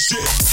Talk shit.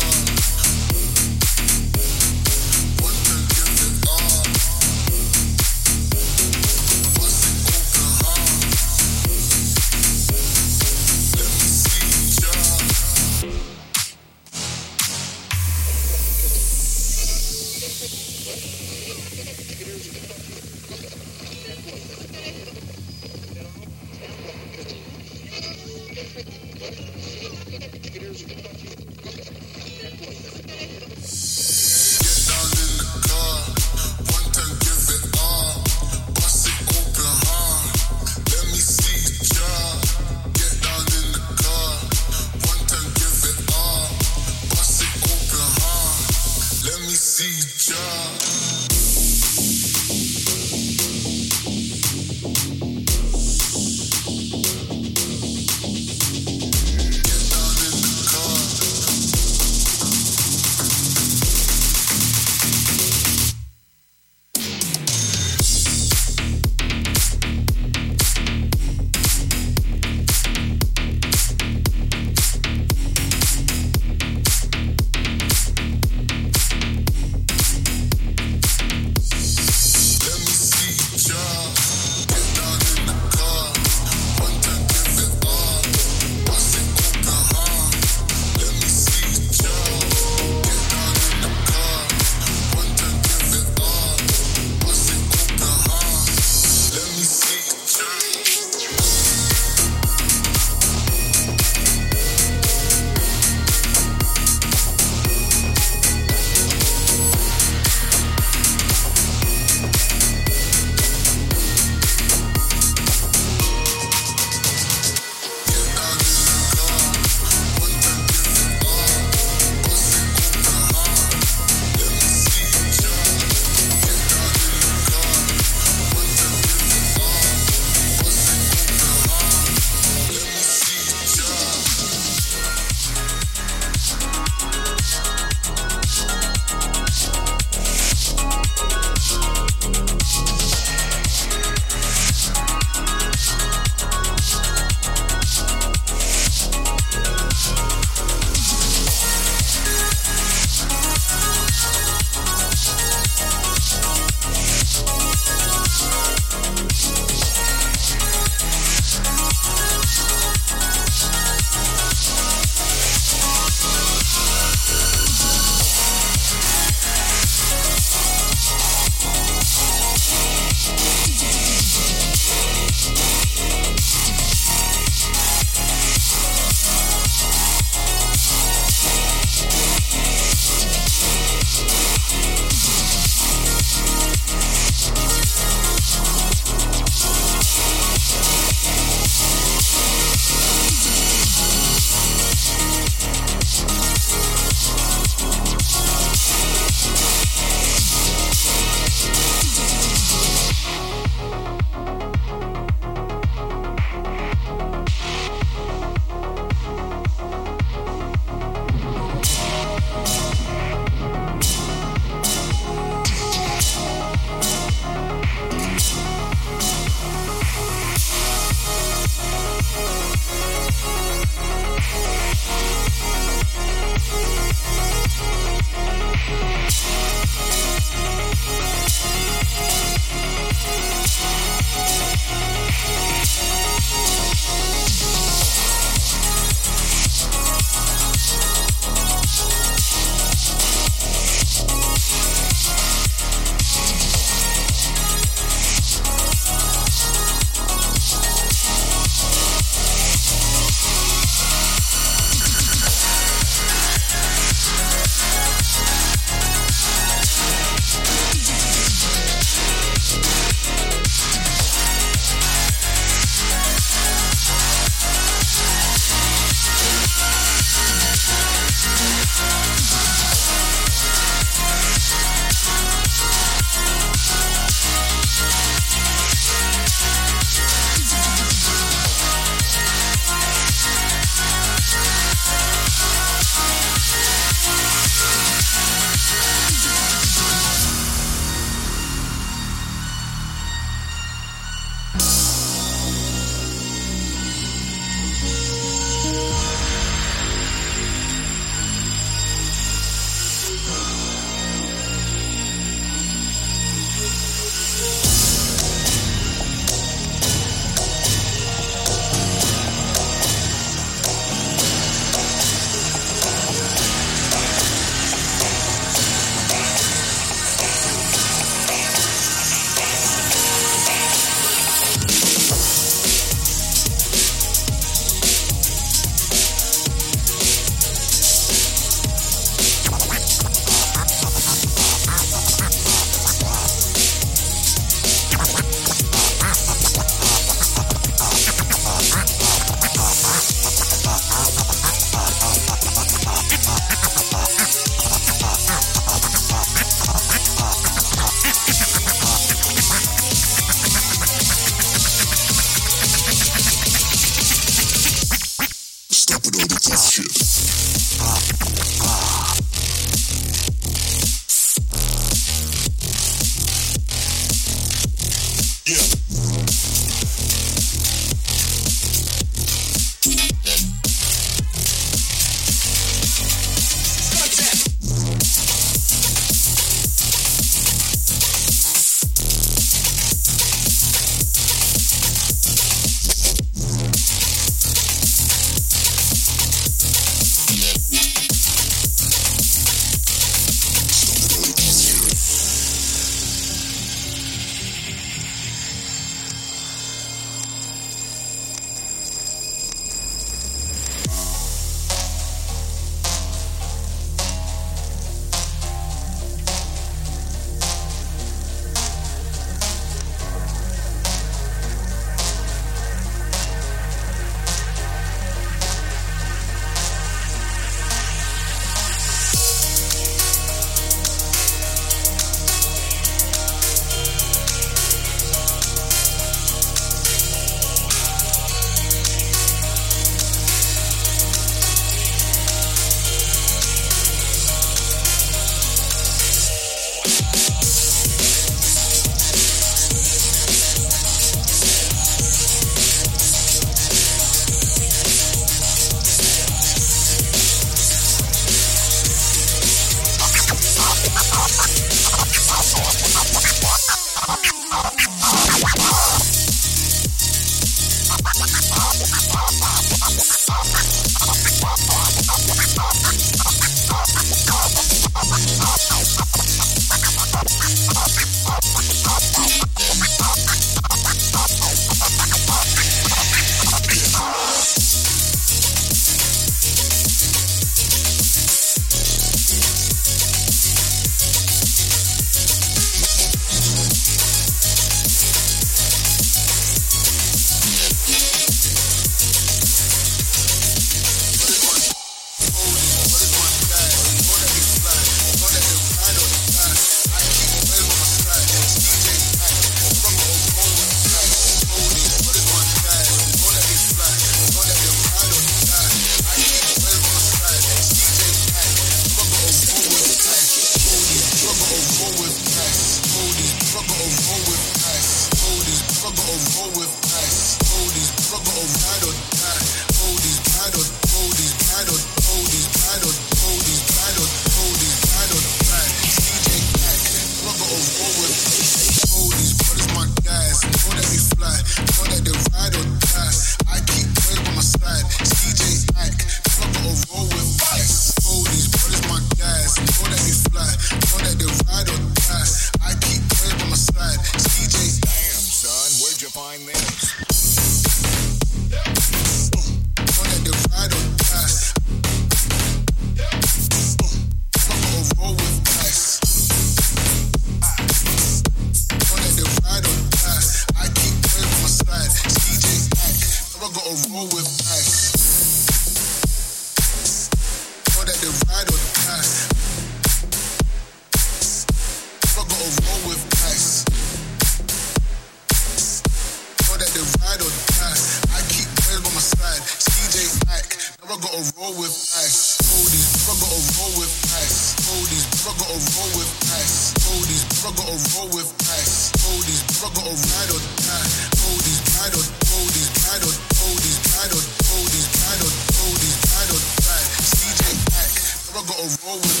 brother or roll with ice. Cody's brother or roll with ice. Cody's brother or roll with ice. Cody's brother or roll with ice. Cody's brother or ride or die. Cody's ride or Cody's ride or Cody's ride or Cody's ride or Cody's ride or die. CJ Pack, brother or roll with.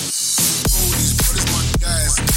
Cody's brothers my guys.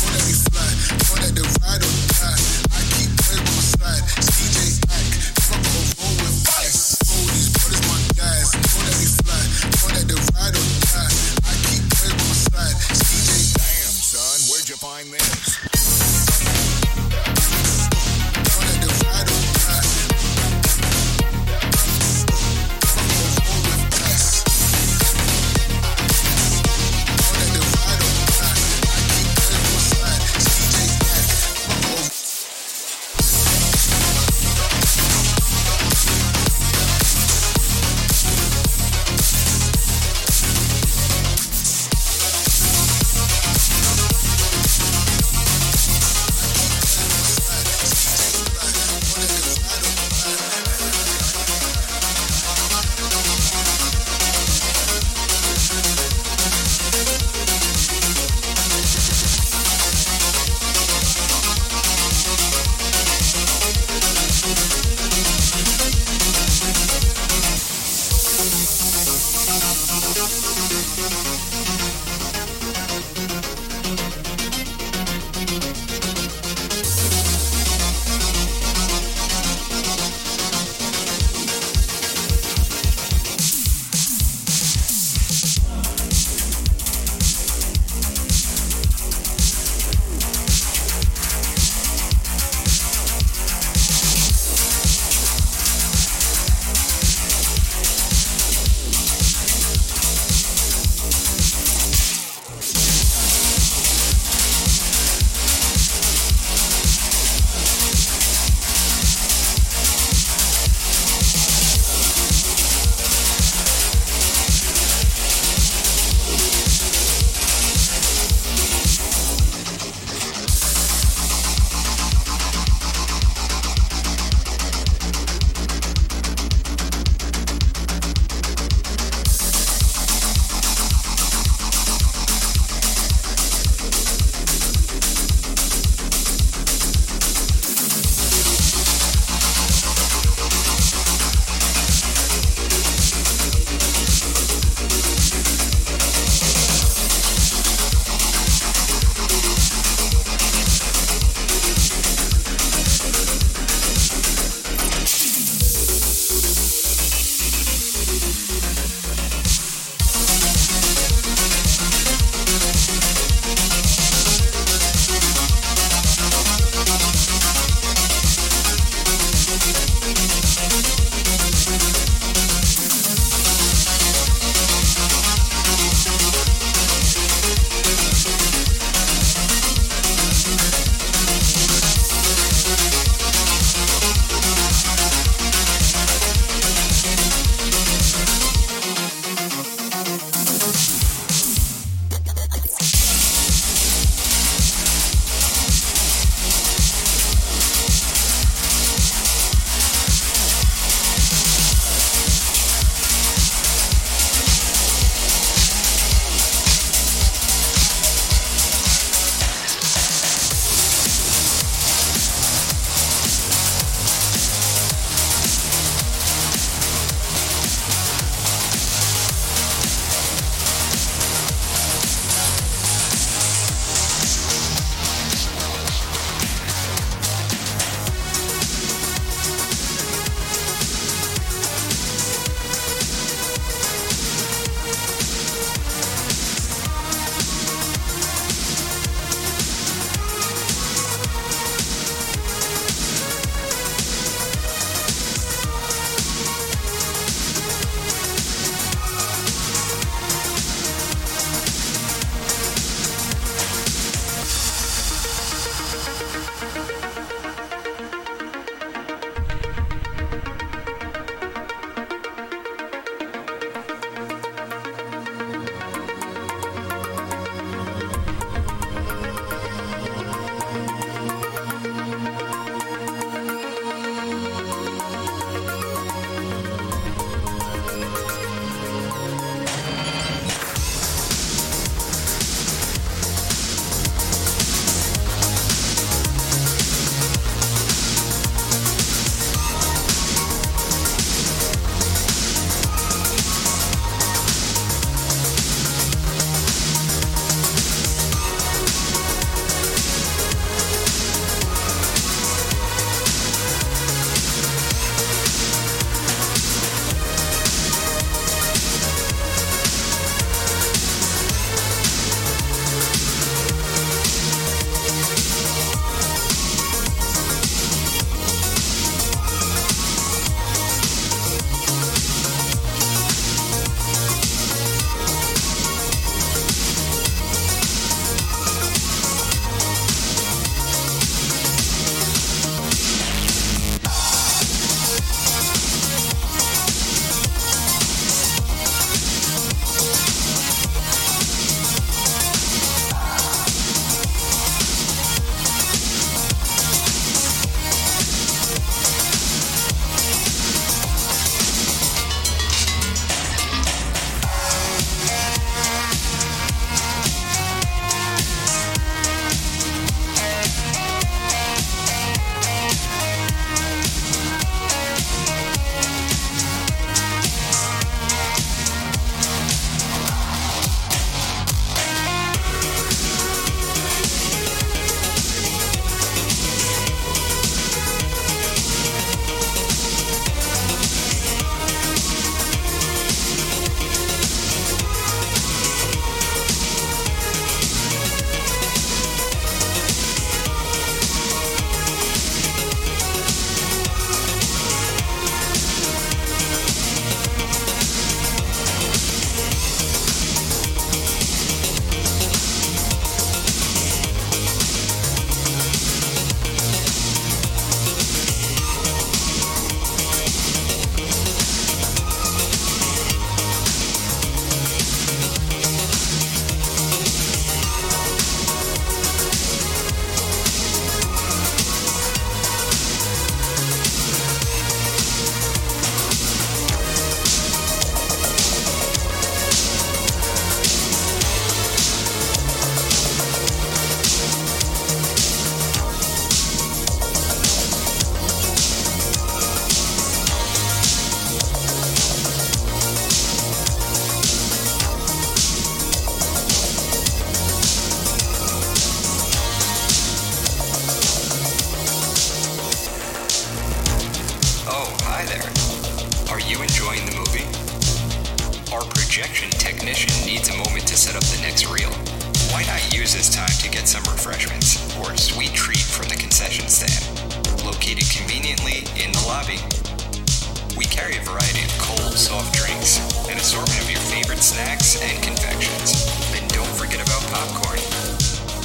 Carry a variety of cold, soft drinks, an assortment of your favorite snacks and confections. And don't forget about popcorn.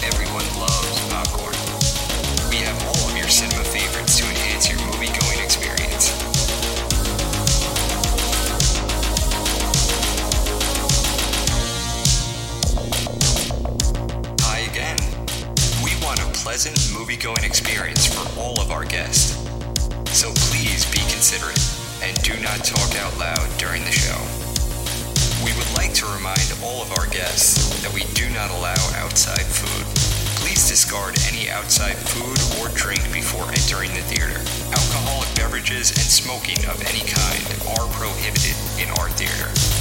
Everyone loves popcorn. We have all of your cinema favorites to enhance your movie going experience. Hi again. We want a pleasant movie going experience for all of our guests. So please be considerate and do not talk out loud during the show. We would like to remind all of our guests that we do not allow outside food. Please discard any outside food or drink before entering the theater. Alcoholic beverages and smoking of any kind are prohibited in our theater.